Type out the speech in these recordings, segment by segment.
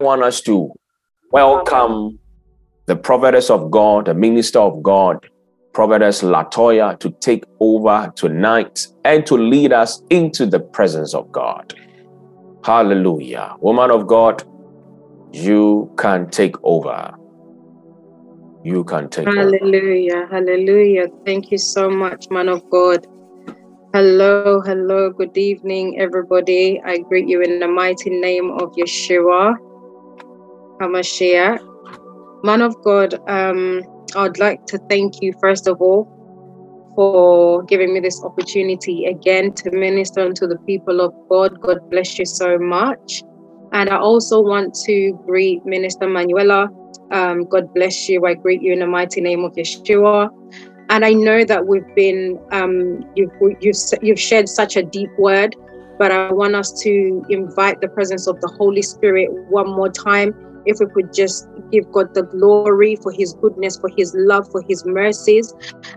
want us to welcome the prophetess of God, the minister of God, prophetess Latoya, to take over tonight and to lead us into the presence of God. Hallelujah. Woman of God, you can take over. You can take Hallelujah. over. Hallelujah. Thank you so much, man of God. Hello, hello, good evening, everybody. I greet you in the mighty name of Yeshua HaMashiach. Man of God, um, I'd like to thank you, first of all, for giving me this opportunity again to minister unto the people of God. God bless you so much. And I also want to greet Minister Manuela. Um, God bless you. I greet you in the mighty name of Yeshua. And I know that we've been, um, you've, you've, you've shared such a deep word, but I want us to invite the presence of the Holy Spirit one more time if we could just give God the glory for his goodness, for his love, for his mercies.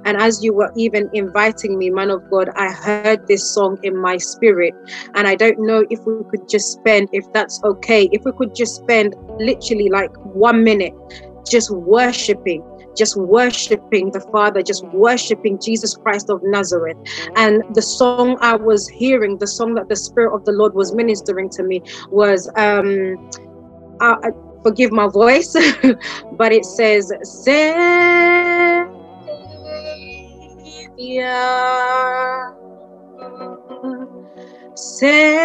And as you were even inviting me, man of God, I heard this song in my spirit. And I don't know if we could just spend, if that's okay, if we could just spend literally like one minute just worshiping just worshiping the Father, just worshiping Jesus Christ of Nazareth. And the song I was hearing, the song that the Spirit of the Lord was ministering to me was um, uh, forgive my voice, but it says, Savior, Savior,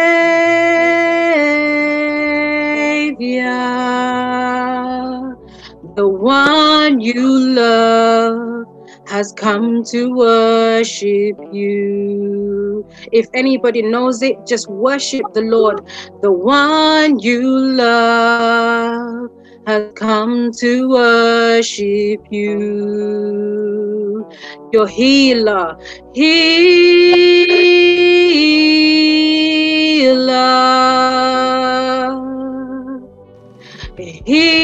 the one you love has come to worship you. If anybody knows it, just worship the Lord. The one you love has come to worship you. Your healer, healer, healer,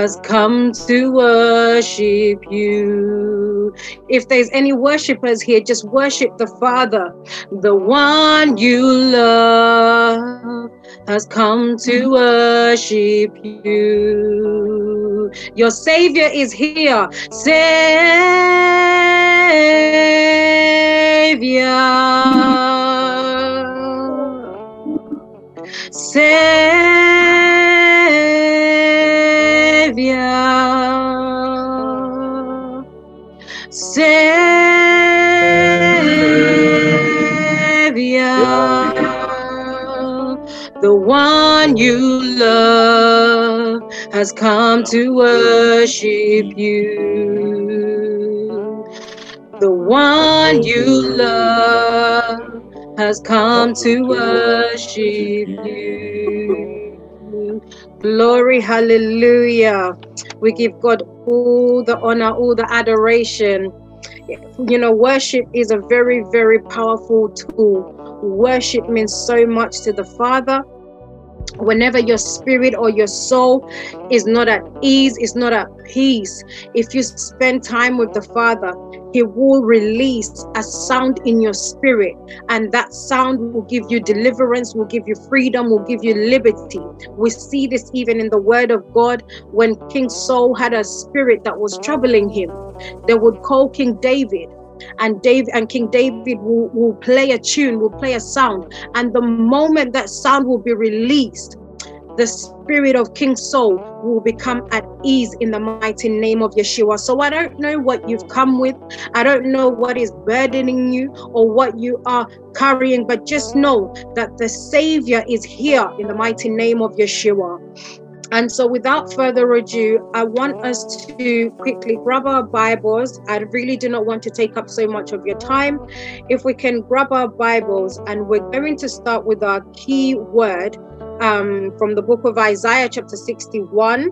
has come to worship you. If there's any worshipers here, just worship the Father. The one you love has come to worship you. Your Savior is here. Savior. Savior. Savior. The one you love has come to worship you. The one you love has come to worship you. Glory, hallelujah. We give God all the honor, all the adoration. You know, worship is a very, very powerful tool. Worship means so much to the Father. Whenever your spirit or your soul is not at ease, is not at peace, if you spend time with the Father, He will release a sound in your spirit, and that sound will give you deliverance, will give you freedom, will give you liberty. We see this even in the Word of God when King Saul had a spirit that was troubling him. They would call King David and David and King David will, will play a tune, will play a sound, and the moment that sound will be released, the spirit of King Saul will become at ease in the mighty name of Yeshua. So I don't know what you've come with, I don't know what is burdening you or what you are carrying, but just know that the Savior is here in the mighty name of Yeshua. And so, without further ado, I want us to quickly grab our Bibles. I really do not want to take up so much of your time. If we can grab our Bibles, and we're going to start with our key word um, from the book of Isaiah, chapter 61,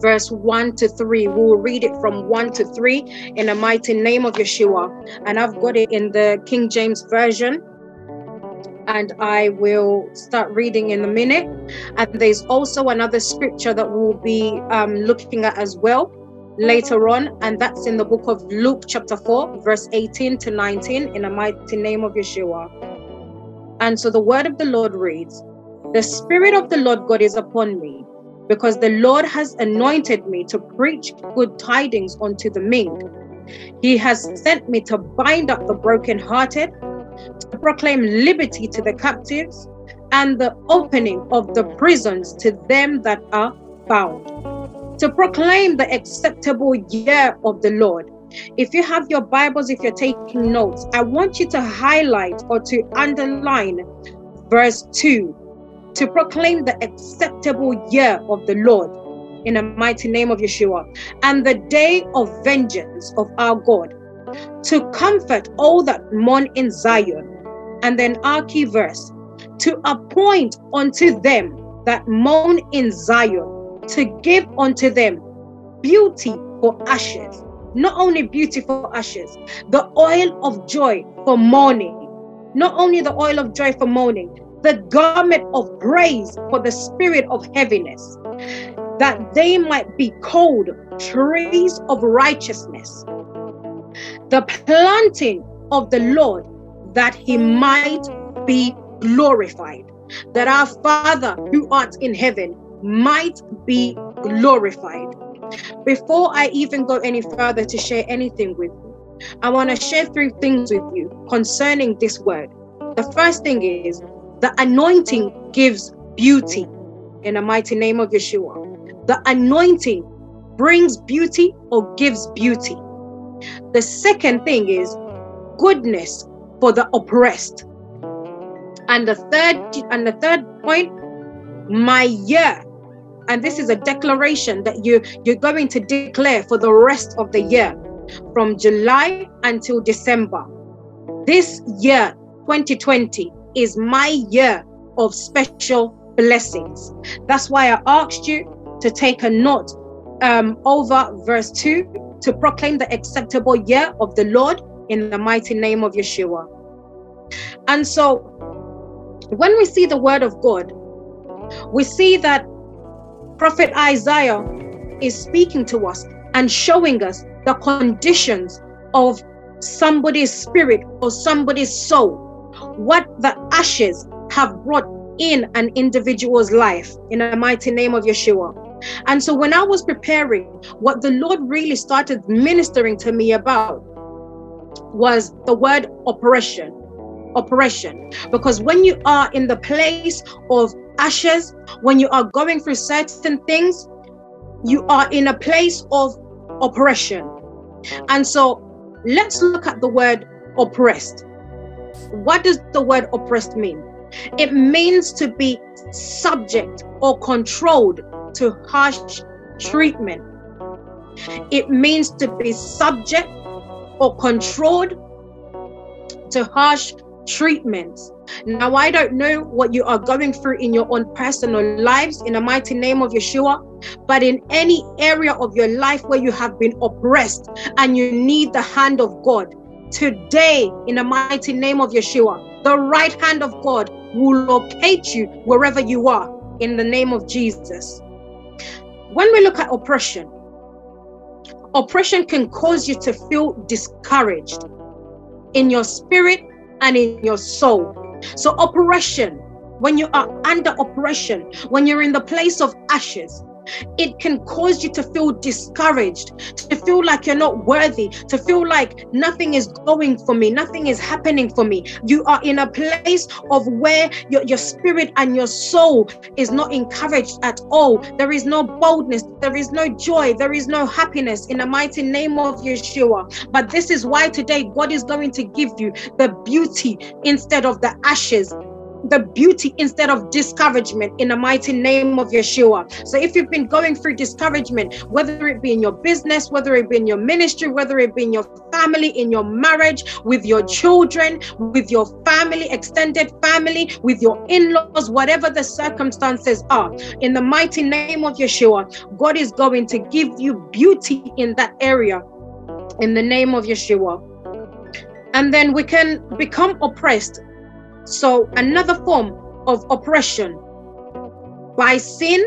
verse 1 to 3. We will read it from 1 to 3 in the mighty name of Yeshua. And I've got it in the King James Version. And I will start reading in a minute. And there's also another scripture that we'll be um, looking at as well later on, and that's in the book of Luke, chapter 4, verse 18 to 19, in the mighty name of Yeshua. And so the word of the Lord reads The Spirit of the Lord God is upon me, because the Lord has anointed me to preach good tidings unto the meek. He has sent me to bind up the brokenhearted, to proclaim liberty to the captives, and the opening of the prisons to them that are bound to proclaim the acceptable year of the Lord. If you have your Bibles, if you're taking notes, I want you to highlight or to underline verse 2 to proclaim the acceptable year of the Lord in the mighty name of Yeshua and the day of vengeance of our God to comfort all that mourn in Zion. And then our key verse to appoint unto them that mourn in Zion to give unto them beauty for ashes. Not only beauty for ashes, the oil of joy for mourning. Not only the oil of joy for mourning, the garment of praise for the spirit of heaviness, that they might be called trees of righteousness. The planting of the Lord, that he might be glorified. That our Father who art in heaven might be glorified. Before I even go any further to share anything with you, I want to share three things with you concerning this word. The first thing is the anointing gives beauty in the mighty name of Yeshua. The anointing brings beauty or gives beauty. The second thing is goodness for the oppressed. And the third and the third point, my year and this is a declaration that you you're going to declare for the rest of the year from July until December. This year 2020 is my year of special blessings. That's why I asked you to take a note um, over verse 2 to proclaim the acceptable year of the Lord in the mighty name of Yeshua. And so when we see the word of God, we see that Prophet Isaiah is speaking to us and showing us the conditions of somebody's spirit or somebody's soul, what the ashes have brought in an individual's life in the mighty name of Yeshua. And so when I was preparing, what the Lord really started ministering to me about was the word oppression. Oppression. Because when you are in the place of ashes, when you are going through certain things, you are in a place of oppression. And so let's look at the word oppressed. What does the word oppressed mean? It means to be subject or controlled to harsh treatment. It means to be subject or controlled to harsh treatments. Now, I don't know what you are going through in your own personal lives in the mighty name of Yeshua, but in any area of your life where you have been oppressed and you need the hand of God, today, in the mighty name of Yeshua, the right hand of God will locate you wherever you are in the name of Jesus. When we look at oppression, oppression can cause you to feel discouraged in your spirit and in your soul. So, oppression, when you are under oppression, when you're in the place of ashes, it can cause you to feel discouraged, to feel like you're not worthy, to feel like nothing is going for me, nothing is happening for me. You are in a place of where your, your spirit and your soul is not encouraged at all. There is no boldness, there is no joy, there is no happiness in the mighty name of Yeshua. But this is why today God is going to give you the beauty instead of the ashes the beauty instead of discouragement in the mighty name of Yeshua. So if you've been going through discouragement, whether it be in your business, whether it be in your ministry, whether it be in your family, in your marriage, with your children, with your family, extended family, with your in laws, whatever the circumstances are, in the mighty name of Yeshua, God is going to give you beauty in that area in the name of Yeshua. And then we can become oppressed So, another form of oppression by sin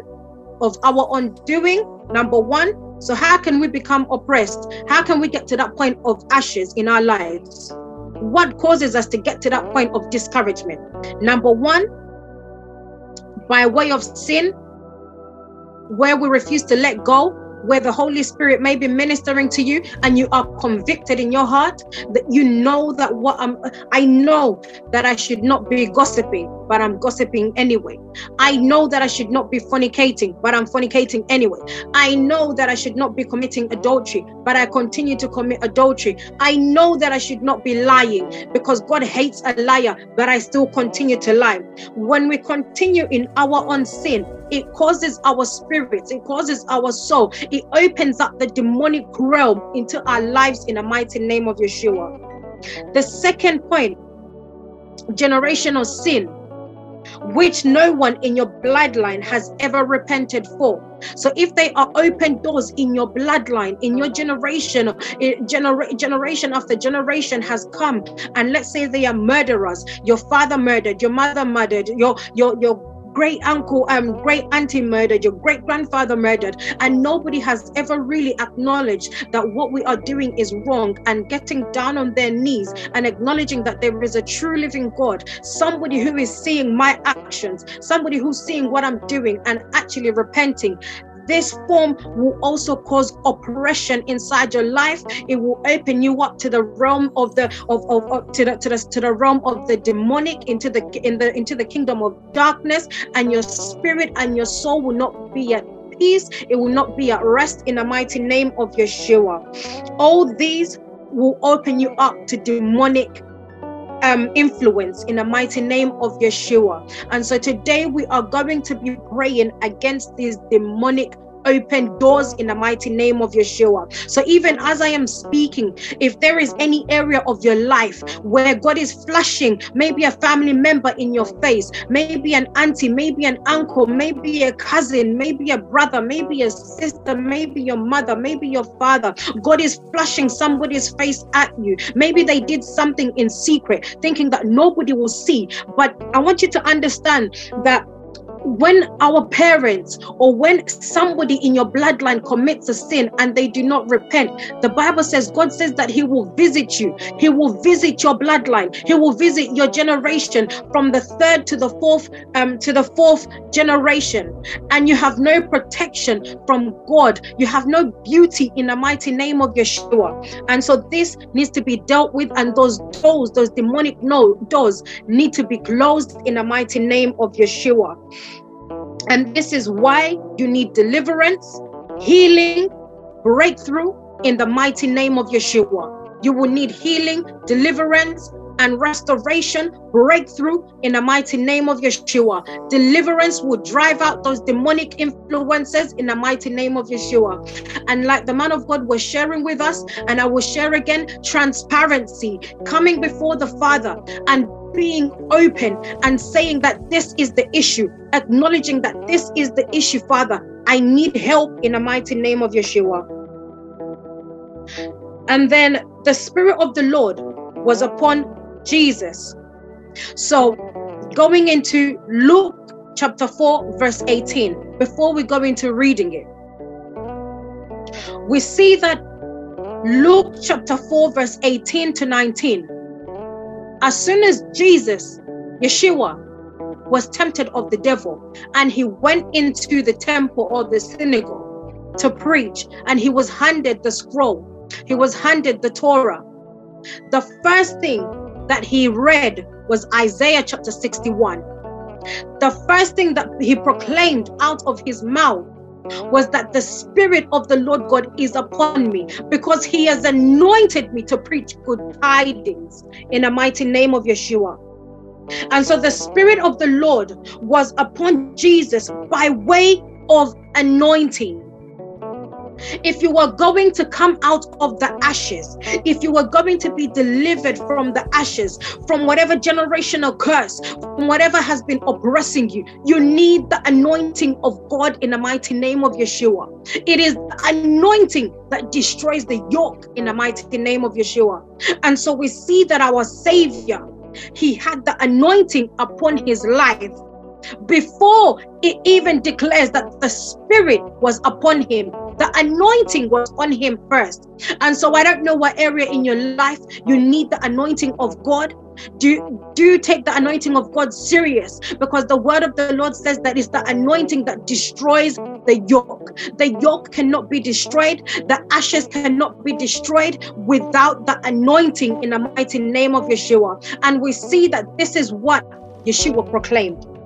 of our undoing, number one. So, how can we become oppressed? How can we get to that point of ashes in our lives? What causes us to get to that point of discouragement? Number one, by way of sin, where we refuse to let go where the Holy Spirit may be ministering to you and you are convicted in your heart that you know that what I'm, I know that I should not be gossiping, but I'm gossiping anyway. I know that I should not be fornicating, but I'm fornicating anyway. I know that I should not be committing adultery, but I continue to commit adultery. I know that I should not be lying because God hates a liar, but I still continue to lie. When we continue in our own sin, it causes our spirits, it causes our soul, it opens up the demonic realm into our lives in the mighty name of Yeshua. The second point generational sin, which no one in your bloodline has ever repented for. So, if they are open doors in your bloodline, in your generation, genera- generation after generation has come, and let's say they are murderers, your father murdered, your mother murdered, your your your great uncle um, great auntie murdered, your great grandfather murdered, and nobody has ever really acknowledged that what we are doing is wrong and getting down on their knees and acknowledging that there is a true living God, somebody who is seeing my actions, somebody who's seeing what I'm doing and actually repenting this form will also cause oppression inside your life. It will open you up to the realm of the of, of, of to the to the to the realm of the demonic into the in the into the kingdom of darkness, and your spirit and your soul will not be at peace. It will not be at rest in the mighty name of Yeshua. All these will open you up to demonic um, influence in the mighty name of Yeshua. And so today we are going to be praying against these demonic open doors in the mighty name of Yeshua. So even as I am speaking, if there is any area of your life where God is flushing, maybe a family member in your face, maybe an auntie, maybe an uncle, maybe a cousin, maybe a brother, maybe a sister, maybe your mother, maybe your father, God is flushing somebody's face at you. Maybe they did something in secret, thinking that nobody will see. But I want you to understand that when our parents or when somebody in your bloodline commits a sin and they do not repent, the Bible says, God says that He will visit you. He will visit your bloodline. He will visit your generation from the third to the fourth, um, to the fourth generation. And you have no protection from God. You have no beauty in the mighty name of Yeshua. And so this needs to be dealt with, and those doors, those demonic no doors, need to be closed in the mighty name of Yeshua. And this is why you need deliverance, healing, breakthrough in the mighty name of Yeshua. You will need healing, deliverance, and restoration, breakthrough in the mighty name of Yeshua. Deliverance will drive out those demonic influences in the mighty name of Yeshua. And like the man of God was sharing with us, and I will share again transparency, coming before the Father and being open and saying that this is the issue, acknowledging that this is the issue, Father. I need help in the mighty name of Yeshua. And then the Spirit of the Lord was upon Jesus. So, going into Luke chapter 4, verse 18, before we go into reading it, we see that Luke chapter 4, verse 18 to 19 as soon as Jesus, Yeshua, was tempted of the devil and he went into the temple or the synagogue to preach and he was handed the scroll, he was handed the Torah. The first thing that he read was Isaiah chapter 61. The first thing that he proclaimed out of his mouth was that the Spirit of the Lord God is upon me because He has anointed me to preach good tidings in the mighty name of Yeshua. And so the Spirit of the Lord was upon Jesus by way of anointing if you were going to come out of the ashes, if you were going to be delivered from the ashes, from whatever generational curse, from whatever has been oppressing you, you need the anointing of God in the mighty name of Yeshua. It is the anointing that destroys the yoke in the mighty name of Yeshua. And so we see that our Savior he had the anointing upon his life before it even declares that the spirit was upon him the anointing was on him first. And so i don't know what area in your life you need the anointing of god. Do do take the anointing of god serious? Because the word of the lord says that it's the anointing that destroys the yoke. The yoke cannot be destroyed. The ashes cannot be destroyed without the anointing in the mighty name of yeshua. And we see that this is what yeshua proclaimed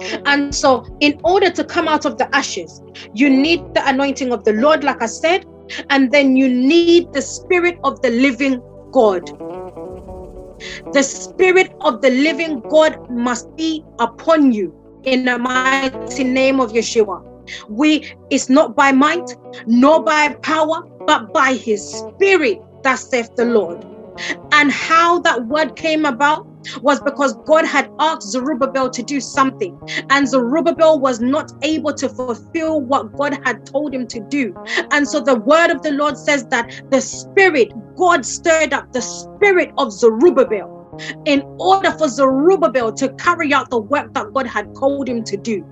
Mm. and so, in order to come out of the ashes, you need the anointing of the Lord, like I said, and then you need the spirit of the living God. The spirit of the living God must be upon you in the mighty name of Yeshua. We it's not by might, nor by power, but by his spirit that saith the Lord. And how that word came about was because God had asked Zerubbabel to do something, and Zerubbabel was not able to fulfill what God had told him to do. And so the word of the Lord says that the Spirit, God stirred up the spirit of Zerubbabel in order for Zerubbabel to carry out the work that God had called him to do.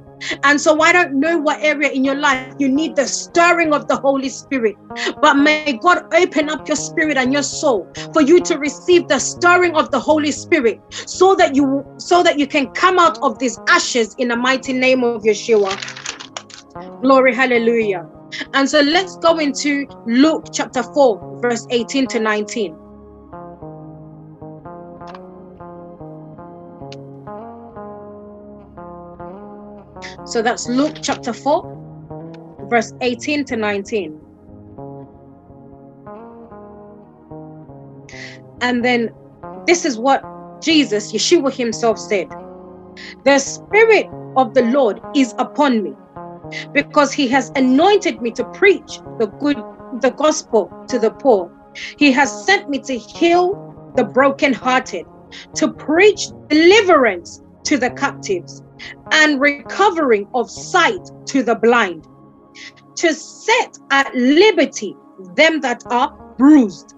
And so I don't know what area in your life you need the stirring of the Holy Spirit. But may God open up your spirit and your soul for you to receive the stirring of the Holy Spirit so that you so that you can come out of these ashes in the mighty name of Yeshua. Glory hallelujah. And so let's go into Luke chapter 4 verse 18 to 19. So that's Luke chapter 4, verse 18 to 19. And then this is what Jesus, Yeshua himself said The Spirit of the Lord is upon me because he has anointed me to preach the good, the gospel to the poor. He has sent me to heal the brokenhearted, to preach deliverance to the captives and recovering of sight to the blind, to set at liberty them that are bruised.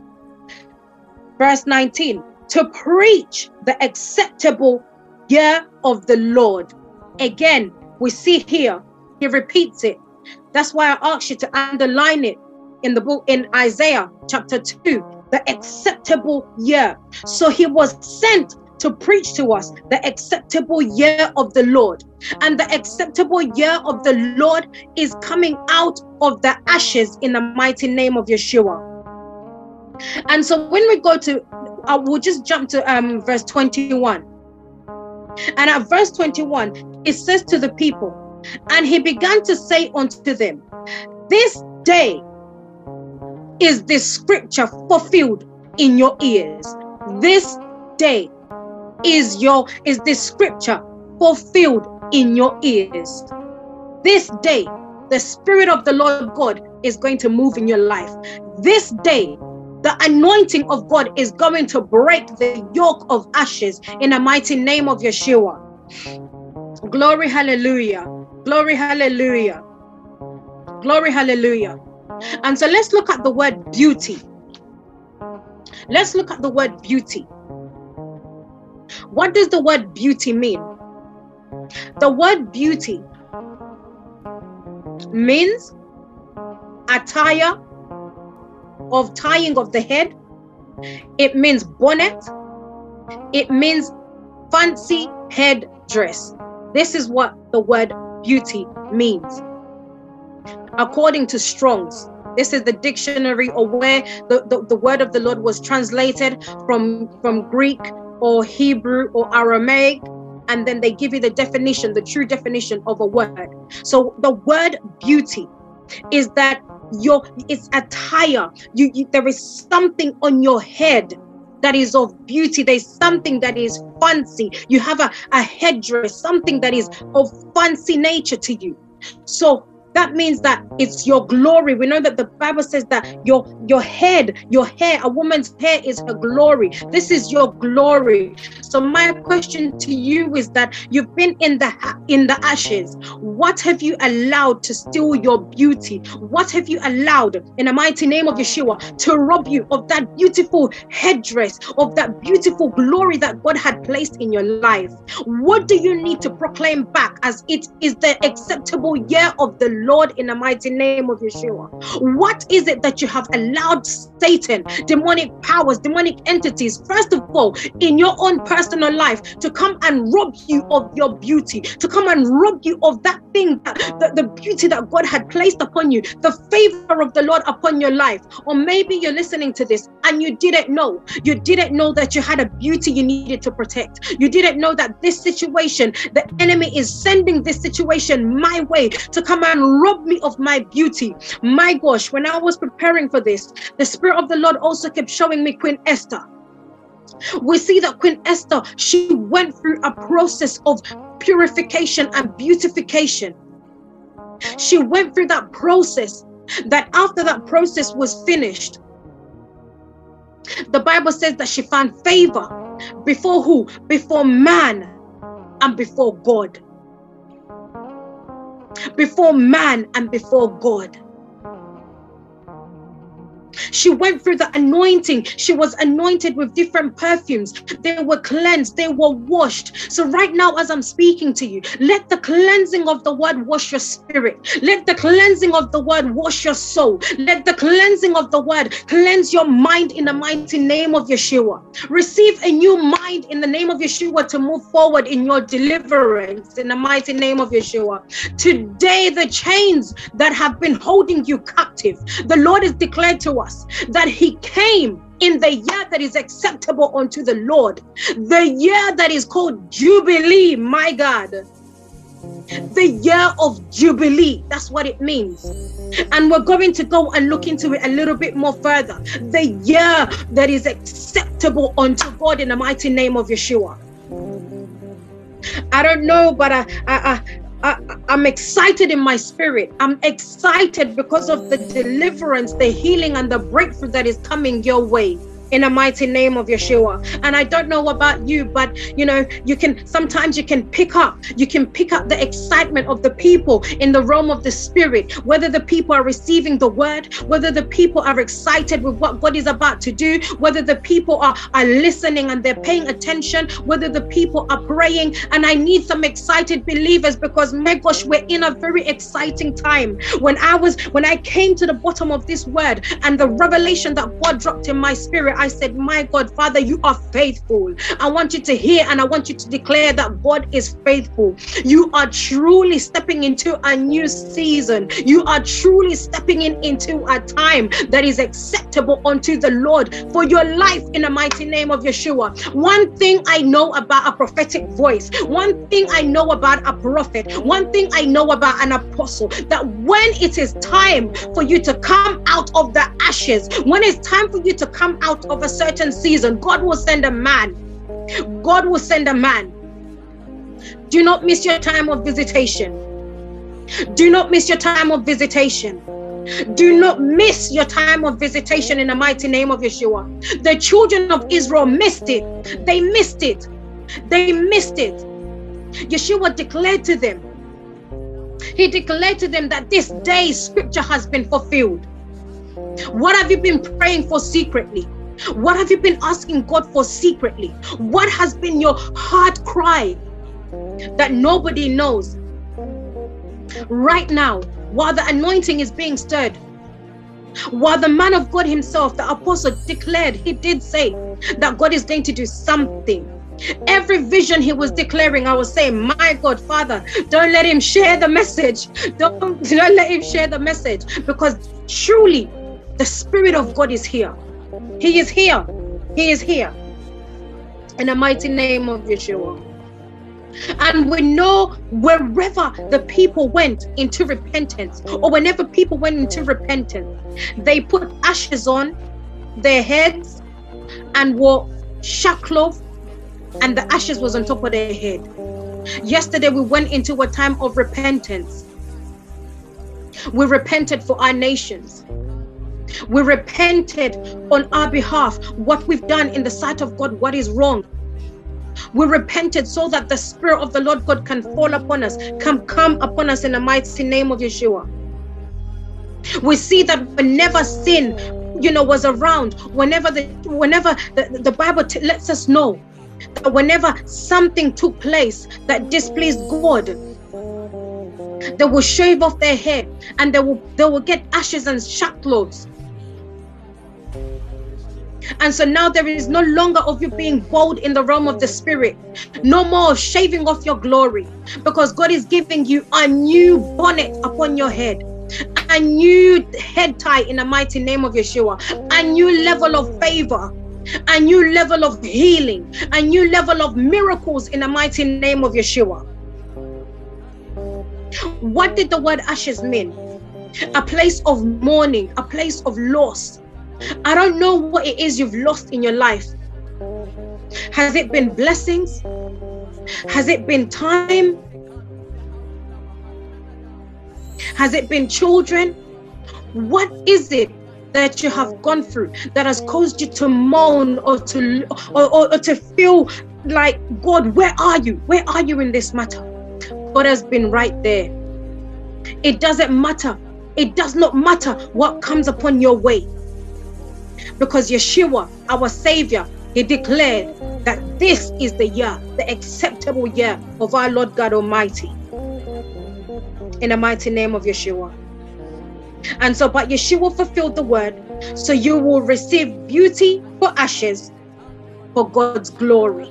Verse 19, to preach the acceptable year of the Lord. Again, we see here, he repeats it. That's why I asked you to underline it in the book in Isaiah chapter 2, the acceptable year. So he was sent to preach to us the acceptable year of the Lord. And the acceptable year of the Lord is coming out of the ashes in the mighty name of Yeshua. And so when we go to, I will just jump to um, verse 21. And at verse 21, it says to the people, and he began to say unto them, This day is this scripture fulfilled in your ears. This day is your is this scripture fulfilled in your ears. This day, the Spirit of the Lord God is going to move in your life. This day, the anointing of God is going to break the yoke of ashes in the mighty name of Yeshua. Glory, hallelujah. Glory, hallelujah. Glory, hallelujah. And so let's look at the word beauty. Let's look at the word beauty. What does the word beauty mean? The word beauty means attire of tying of the head. It means bonnet. It means fancy head dress. This is what the word beauty means. According to Strong's, this is the dictionary or where the, the, the word of the Lord was translated from, from Greek or Hebrew or Aramaic, and then they give you the definition, the true definition of a word. So the word beauty is that your it's attire. You, you there is something on your head that is of beauty. There's something that is fancy. You have a, a headdress, something that is of fancy nature to you. So that means that it's your glory. We know that the Bible says that your your head, your hair, a woman's hair is her glory. This is your glory. So my question to you is that you've been in the in the ashes. What have you allowed to steal your beauty? What have you allowed in the mighty name of Yeshua to rob you of that beautiful headdress, of that beautiful glory that God had placed in your life? What do you need to proclaim back as it is the acceptable year of the Lord in the mighty name of Yeshua? What is it that you have allowed Satan, demonic powers, demonic entities, first of all, in your own personal life to come and rob you of your beauty, to come and rob you of that thing, the, the beauty that God had placed upon you, the favor of the Lord upon your life? Or maybe you're listening to this and you didn't know. You didn't know that you had a beauty you needed to protect. You didn't know that this situation, the enemy is sending this situation my way to come and rob me of my beauty. My gosh, when I was preparing for this, the Spirit of the Lord also kept showing me Queen Esther. We see that Queen Esther, she went through a process of purification and beautification. She went through that process, that after that process was finished, the Bible says that she found favor before who? Before man and before God. Before man and before God. She went through the anointing. She was anointed with different perfumes. They were cleansed, they were washed. So, right now, as I'm speaking to you, let the cleansing of the word wash your spirit. Let the cleansing of the word wash your soul. Let the cleansing of the word cleanse your mind in the mighty name of Yeshua. Receive a new mind in the name of Yeshua to move forward in your deliverance in the mighty name of Yeshua. Today, the chains that have been holding you captive, the Lord is declared to us us that he came in the year that is acceptable unto the Lord, the year that is called Jubilee, my God. The year of Jubilee, that's what it means. And we're going to go and look into it a little bit more further. The year that is acceptable unto God in the mighty name of Yeshua. I don't know, but I, I, I, am excited in my spirit. I'm excited because of the deliverance, the healing, and the breakthrough that is coming your way in the mighty name of Yeshua. And I don't know about you, but you know, you can sometimes you can pick up, you can pick up the excitement of the people in the realm of the spirit, whether the people are receiving the word, whether the people are excited with what God is about to do, whether the people are, are listening and they're paying attention, whether the people are praying. And I need some excited believers because my gosh, we're in a very exciting time. When I was when I came to the bottom of this word and the revelation that God dropped in my spirit, I said, My God, Father, you are faithful. I want you to hear and I want you to declare that God is faithful. You are truly stepping into a new season. You are truly stepping in into a time that is acceptable unto the Lord for your life in the mighty name of Yeshua. One thing I know about a prophetic voice, one thing I know about a prophet, one thing I know about an apostle that when it is time for you to come out of the ashes, when it's time for you to come out of a certain season, God will send a man. God will send a man. Do not miss your time of visitation. Do not miss your time of visitation. Do not miss your time of visitation in the mighty name of Yeshua. The children of Israel missed it. They missed it. They missed it. Yeshua declared to them, He declared to them that this day scripture has been fulfilled. What have you been praying for secretly? What have you been asking God for secretly? What has been your heart cry that nobody knows? Right now, while the anointing is being stirred, while the man of God himself, the apostle, declared, he did say that God is going to do something. Every vision he was declaring, I was saying, My God, Father, don't let him share the message. Don't, don't let him share the message because truly the Spirit of God is here. He is here. He is here. In the mighty name of Yeshua. And we know wherever the people went into repentance, or whenever people went into repentance, they put ashes on their heads and wore sackcloth, and the ashes was on top of their head. Yesterday, we went into a time of repentance. We repented for our nations. We repented on our behalf what we've done in the sight of God, what is wrong. We repented so that the Spirit of the Lord God can fall upon us, come come upon us in the mighty name of Yeshua. We see that whenever sin, you know, was around, whenever the whenever the, the Bible t- lets us know that whenever something took place that displeased God, they will shave off their hair and they will they will get ashes and sackcloths and so now there is no longer of you being bold in the realm of the spirit. No more shaving off your glory. Because God is giving you a new bonnet upon your head. A new head tie in the mighty name of Yeshua. A new level of favor. A new level of healing. A new level of miracles in the mighty name of Yeshua. What did the word ashes mean? A place of mourning, a place of loss, I don't know what it is you've lost in your life. Has it been blessings? Has it been time? Has it been children? What is it that you have gone through that has caused you to moan or to or, or, or to feel like God, where are you? Where are you in this matter? God has been right there. It doesn't matter. It does not matter what comes upon your way because Yeshua, our Savior, He declared that this is the year, the acceptable year of our Lord God Almighty. In the mighty name of Yeshua. And so, but Yeshua fulfilled the word, so you will receive beauty for ashes for God's glory.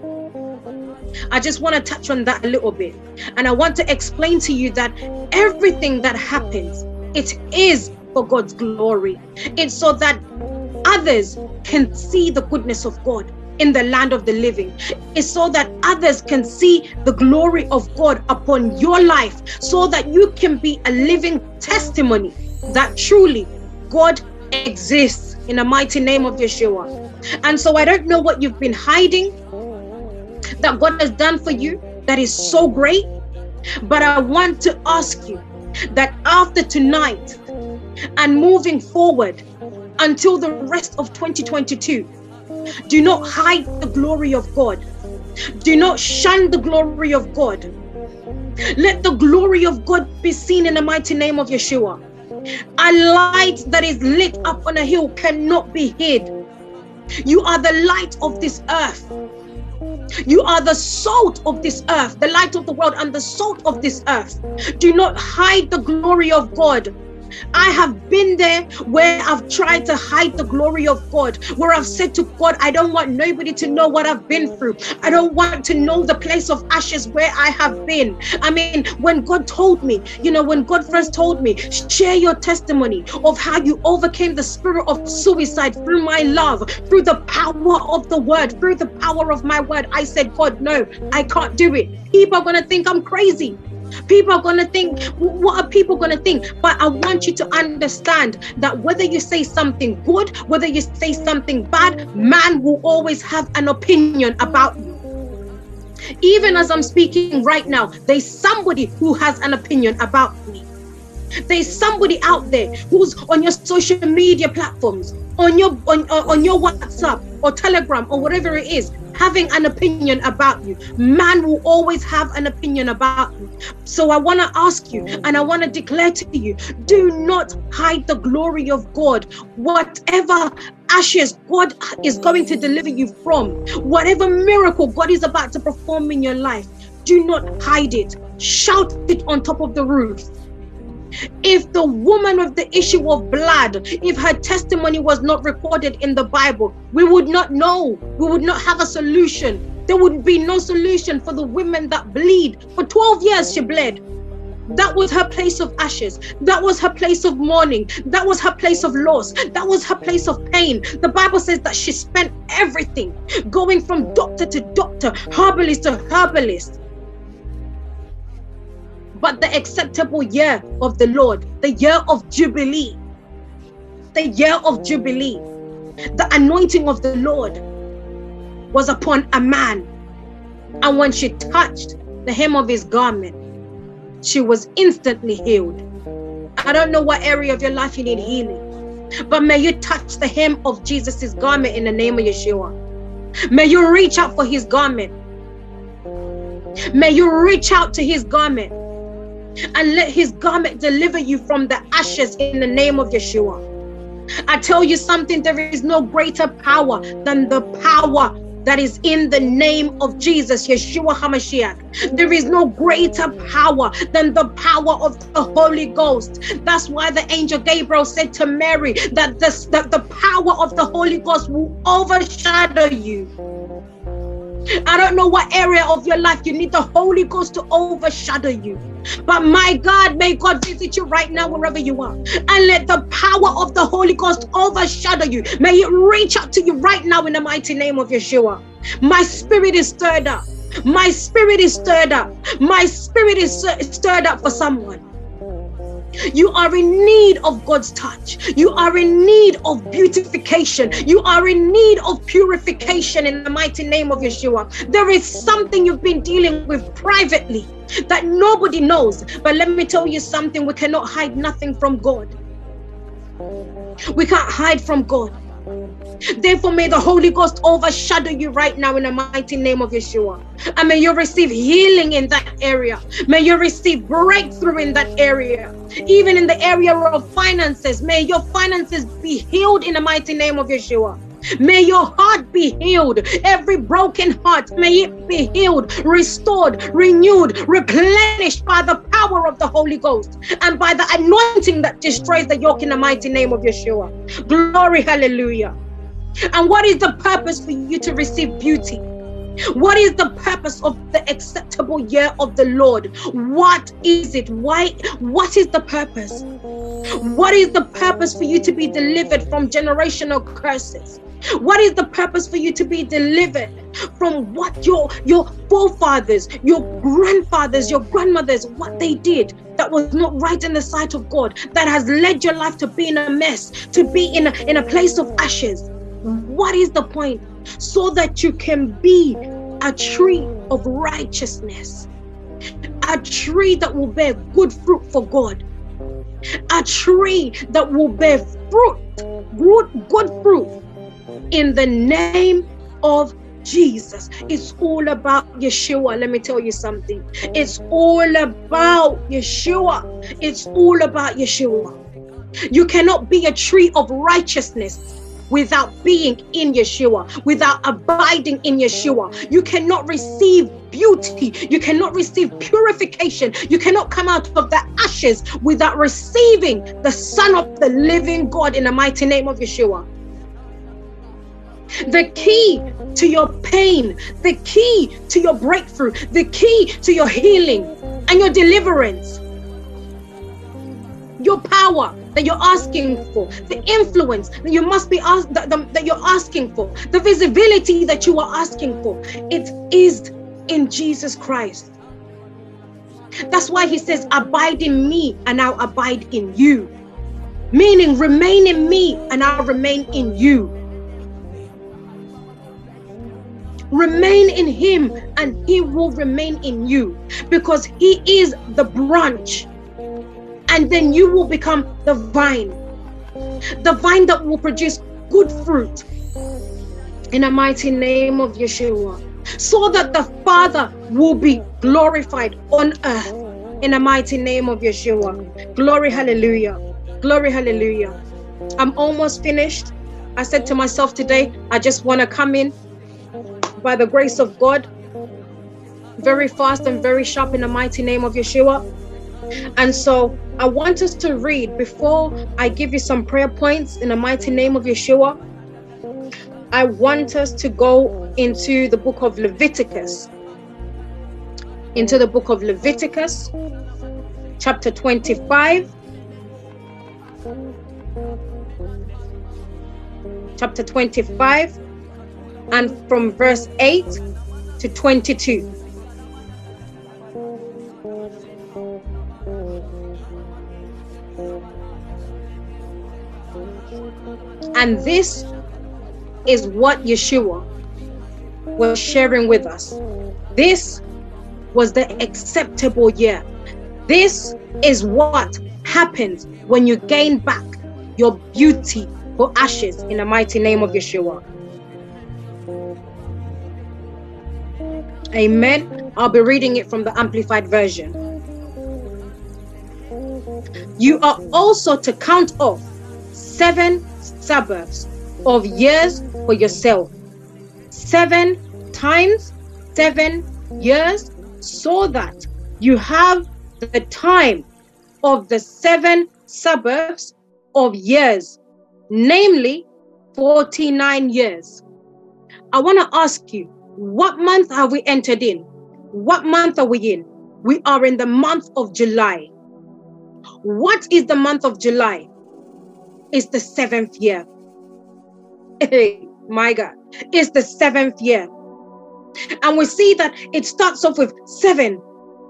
I just want to touch on that a little bit. And I want to explain to you that everything that happens, it is for God's glory. It's so that others can see the goodness of God in the land of the living is so that others can see the glory of God upon your life so that you can be a living testimony that truly God exists in the mighty name of Yeshua. And so I don't know what you've been hiding that God has done for you that is so great, but I want to ask you that after tonight and moving forward, until the rest of 2022. Do not hide the glory of God. Do not shun the glory of God. Let the glory of God be seen in the mighty name of Yeshua. A light that is lit up on a hill cannot be hid. You are the light of this earth. You are the salt of this earth, the light of the world, and the salt of this earth. Do not hide the glory of God. I have been there where I've tried to hide the glory of God, where I've said to God, I don't want nobody to know what I've been through. I don't want to know the place of ashes where I have been. I mean, when God told me, you know, when God first told me, share your testimony of how you overcame the spirit of suicide through my love, through the power of the word, through the power of my word, I said, God, no, I can't do it. People are going to think I'm crazy. People are going to think, what are people going to think? But I want you to understand that whether you say something good, whether you say something bad, man will always have an opinion about you. Even as I'm speaking right now, there's somebody who has an opinion about me. There's somebody out there who's on your social media platforms, on your on, on your WhatsApp or Telegram or whatever it is, having an opinion about you. Man will always have an opinion about you. So I want to ask you and I want to declare to you do not hide the glory of God. Whatever ashes God is going to deliver you from, whatever miracle God is about to perform in your life, do not hide it. Shout it on top of the roof. If the woman with the issue of blood, if her testimony was not recorded in the Bible, we would not know. We would not have a solution. There would be no solution for the women that bleed. For 12 years, she bled. That was her place of ashes. That was her place of mourning. That was her place of loss. That was her place of pain. The Bible says that she spent everything going from doctor to doctor, herbalist to herbalist but the acceptable year of the Lord, the year of Jubilee, the year of Jubilee, the anointing of the Lord was upon a man. And when she touched the hem of his garment, she was instantly healed. I don't know what area of your life you need healing, but may you touch the hem of Jesus's garment in the name of Yeshua. May you reach out for his garment May you reach out to his garment and let his garment deliver you from the ashes in the name of Yeshua. I tell you something, there is no greater power than the power that is in the name of Jesus, Yeshua HaMashiach. There is no greater power than the power of the Holy Ghost. That's why the angel Gabriel said to Mary that, this, that the power of the Holy Ghost will overshadow you. I don't know what area of your life you need the Holy Ghost to overshadow you. But my God, may God visit you right now, wherever you are, and let the power of the Holy Ghost overshadow you. May it reach out to you right now in the mighty name of Yeshua. My spirit is stirred up. My spirit is stirred up. My spirit is stirred up for someone. You are in need of God's touch. You are in need of beautification. You are in need of purification in the mighty name of Yeshua. There is something you've been dealing with privately that nobody knows. But let me tell you something we cannot hide nothing from God. We can't hide from God. Therefore, may the Holy Ghost overshadow you right now in the mighty name of Yeshua. And may you receive healing in that area. May you receive breakthrough in that area. Even in the area of finances, may your finances be healed in the mighty name of Yeshua. May your heart be healed. Every broken heart, may it be healed, restored, renewed, replenished by the power of the Holy Ghost and by the anointing that destroys the yoke in the mighty name of Yeshua. Glory, hallelujah. And what is the purpose for you to receive beauty? What is the purpose of the acceptable year of the Lord? What is it? Why? What is the purpose? What is the purpose for you to be delivered from generational curses? What is the purpose for you to be delivered from what your your forefathers, your grandfathers, your grandmothers, what they did that was not right in the sight of God, that has led your life to be in a mess, to be in a, in a place of ashes? What is the point? So that you can be a tree of righteousness, a tree that will bear good fruit for God, a tree that will bear fruit, good, good fruit in the name of Jesus. It's all about Yeshua. Let me tell you something. It's all about Yeshua. It's all about Yeshua. You cannot be a tree of righteousness without being in Yeshua, without abiding in Yeshua. You cannot receive beauty. You cannot receive purification. You cannot come out of the ashes without receiving the Son of the living God in the mighty name of Yeshua. The key to your pain, the key to your breakthrough, the key to your healing and your deliverance, your power that you're asking for, the influence that you must be asked that, that you're asking for, the visibility that you are asking for. It is in Jesus Christ. That's why he says, Abide in me, and I'll abide in you. Meaning, remain in me, and I'll remain in you. Remain in him, and he will remain in you because he is the branch and then you will become the vine, the vine that will produce good fruit in the mighty name of Yeshua, so that the Father will be glorified on earth in the mighty name of Yeshua. Glory, hallelujah. Glory, hallelujah. I'm almost finished. I said to myself today, I just want to come in by the grace of God very fast and very sharp in the mighty name of Yeshua. And so I want us to read before I give you some prayer points in the mighty name of Yeshua. I want us to go into the book of Leviticus. Into the book of Leviticus, chapter 25. Chapter 25, and from verse 8 to 22. And this is what Yeshua was sharing with us. This was the acceptable year. This is what happens when you gain back your beauty for ashes in the mighty name of Yeshua. Amen. I'll be reading it from the Amplified Version. You are also to count off seven Sabbaths of years for yourself. Seven times seven years, so that you have the time of the seven Sabbaths of years, namely 49 years. I want to ask you, what month have we entered in? What month are we in? We are in the month of July. What is the month of July? It's the seventh year. Hey, my God, it's the seventh year. And we see that it starts off with seven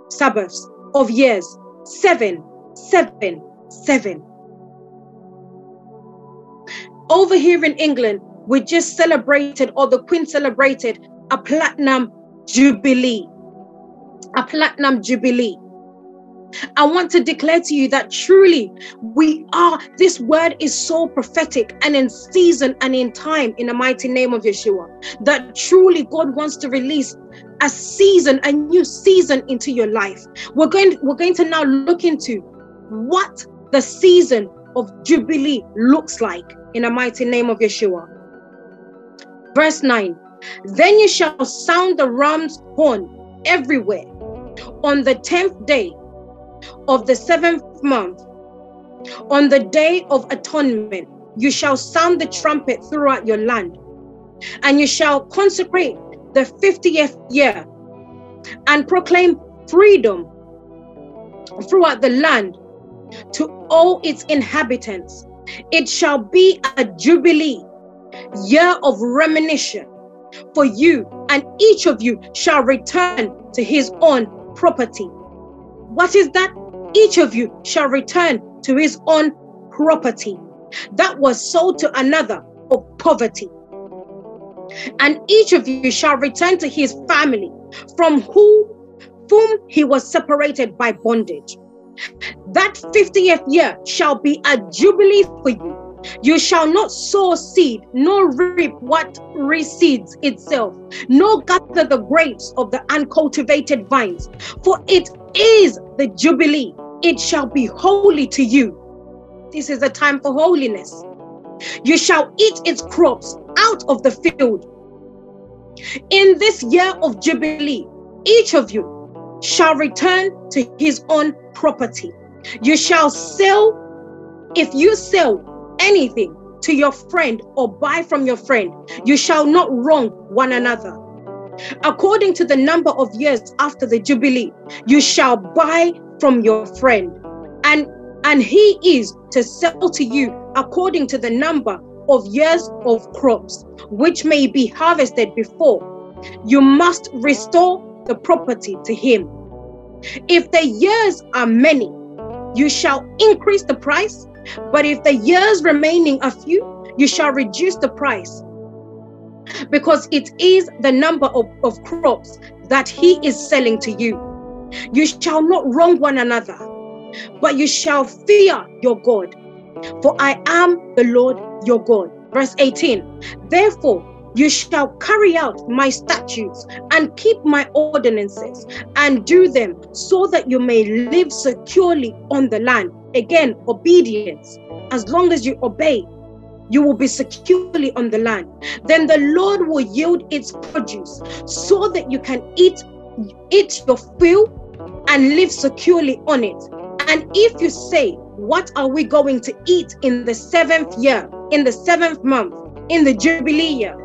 Sabbaths of years. Seven, seven, seven. Over here in England, we just celebrated, or the Queen celebrated, a platinum jubilee. A platinum jubilee. I want to declare to you that truly we are, this word is so prophetic and in season and in time in the mighty name of Yeshua. That truly God wants to release a season, a new season into your life. We're going, we're going to now look into what the season of Jubilee looks like in the mighty name of Yeshua. Verse 9 Then you shall sound the ram's horn everywhere on the tenth day of the seventh month, on the day of atonement, you shall sound the trumpet throughout your land, and you shall consecrate the 50th year and proclaim freedom throughout the land to all its inhabitants. It shall be a jubilee, year of reminiscence for you, and each of you shall return to his own property. What is that? Each of you shall return to his own property that was sold to another of poverty. And each of you shall return to his family from whom, whom he was separated by bondage. That 50th year shall be a jubilee for you. You shall not sow seed, nor reap what reseeds itself, nor gather the grapes of the uncultivated vines, for it is the jubilee. It shall be holy to you. This is a time for holiness. You shall eat its crops out of the field. In this year of jubilee, each of you shall return to his own property. You shall sell, if you sell anything to your friend or buy from your friend, you shall not wrong one another. According to the number of years after the Jubilee, you shall buy from your friend, and and he is to sell to you according to the number of years of crops which may be harvested before. You must restore the property to him. If the years are many, you shall increase the price, but if the years remaining are few, you shall reduce the price because it is the number of, of crops that he is selling to you. You shall not wrong one another, but you shall fear your God, for I am the Lord your God. Verse 18 Therefore, you shall carry out my statutes and keep my ordinances and do them so that you may live securely on the land. Again, obedience. As long as you obey, you will be securely on the land. Then the Lord will yield its produce so that you can eat eat your fill and live securely on it. And if you say, What are we going to eat in the seventh year, in the seventh month, in the Jubilee year?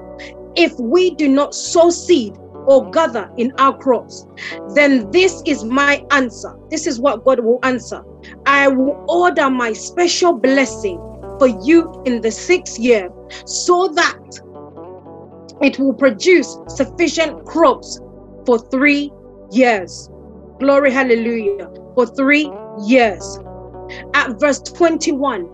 If we do not sow seed or gather in our crops, then this is my answer. This is what God will answer. I will order my special blessing for you in the sixth year so that it will produce sufficient crops for three years. Glory, hallelujah. For three years. At verse 21,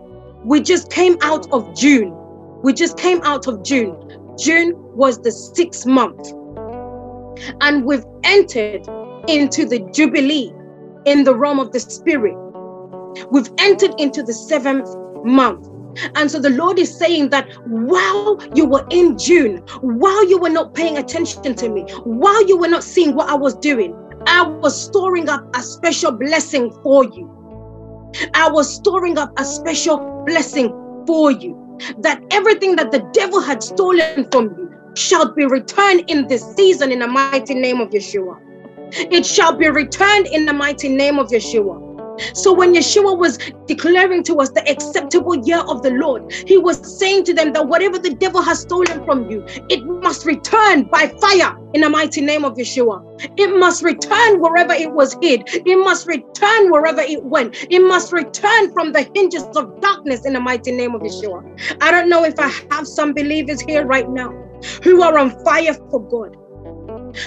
we just came out of June. We just came out of June. June was the sixth month. And we've entered into the Jubilee in the realm of the Spirit. We've entered into the seventh month. And so the Lord is saying that while you were in June, while you were not paying attention to me, while you were not seeing what I was doing, I was storing up a special blessing for you. I was storing up a special blessing for you. That everything that the devil had stolen from you shall be returned in this season in the mighty name of Yeshua. It shall be returned in the mighty name of Yeshua. So when Yeshua was declaring to us the acceptable year of the Lord, he was saying to them that whatever the devil has stolen from you, it must return by fire in the mighty name of Yeshua. It must return wherever it was hid. It must return wherever it went. It must return from the hinges of darkness in the mighty name of Yeshua. I don't know if I have some believers here right now who are on fire for God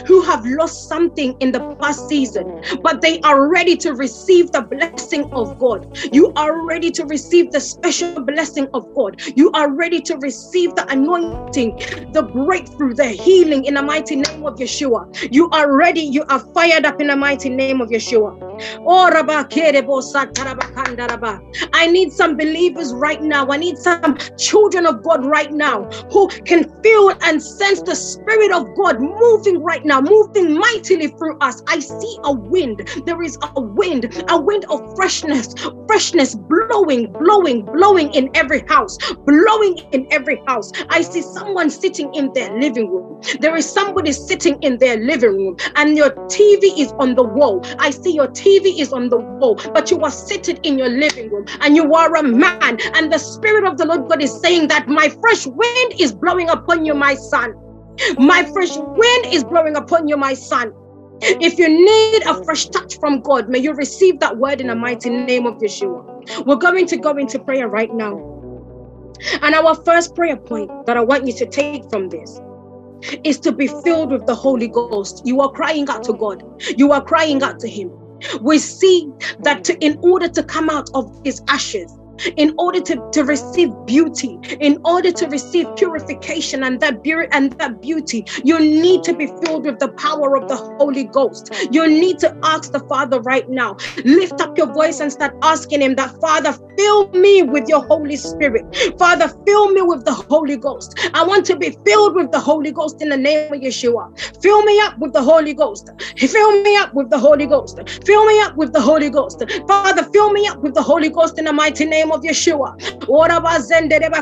who have lost something in the past season, but they are ready to receive the blessing of God. You are ready to receive the special blessing of God. You are ready to receive the anointing, the breakthrough, the healing in the mighty name of Yeshua. You are ready. You are fired up in the mighty name of Yeshua. Oh, I need some believers right now. I need some children of God right now who can feel and sense the Spirit of God moving right now, moving mightily through us. I see a wind. There is a wind, a wind of freshness, freshness blowing, blowing, blowing in every house, blowing in every house. I see someone sitting in their living room. There is somebody sitting in their living room, and your TV is on the wall. I see your TV is on the wall, but you are seated in your living room and you are a man, and the Spirit of the Lord God is saying that my fresh wind is blowing upon you, my son. My fresh wind is blowing upon you, my son. If you need a fresh touch from God, may you receive that word in the mighty name of Yeshua. We're going to go into prayer right now. And our first prayer point that I want you to take from this is to be filled with the Holy Ghost. You are crying out to God, you are crying out to Him. We see that to, in order to come out of His ashes, in order to, to receive beauty, in order to receive purification and that beauty and that beauty, you need to be filled with the power of the Holy Ghost. You need to ask the Father right now. Lift up your voice and start asking Him that Father, fill me with your Holy Spirit. Father, fill me with the Holy Ghost. I want to be filled with the Holy Ghost in the name of Yeshua. Fill me up with the Holy Ghost. Fill me up with the Holy Ghost. Fill me up with the Holy Ghost. Father, fill me up with the Holy Ghost in the mighty name name of Yeshua.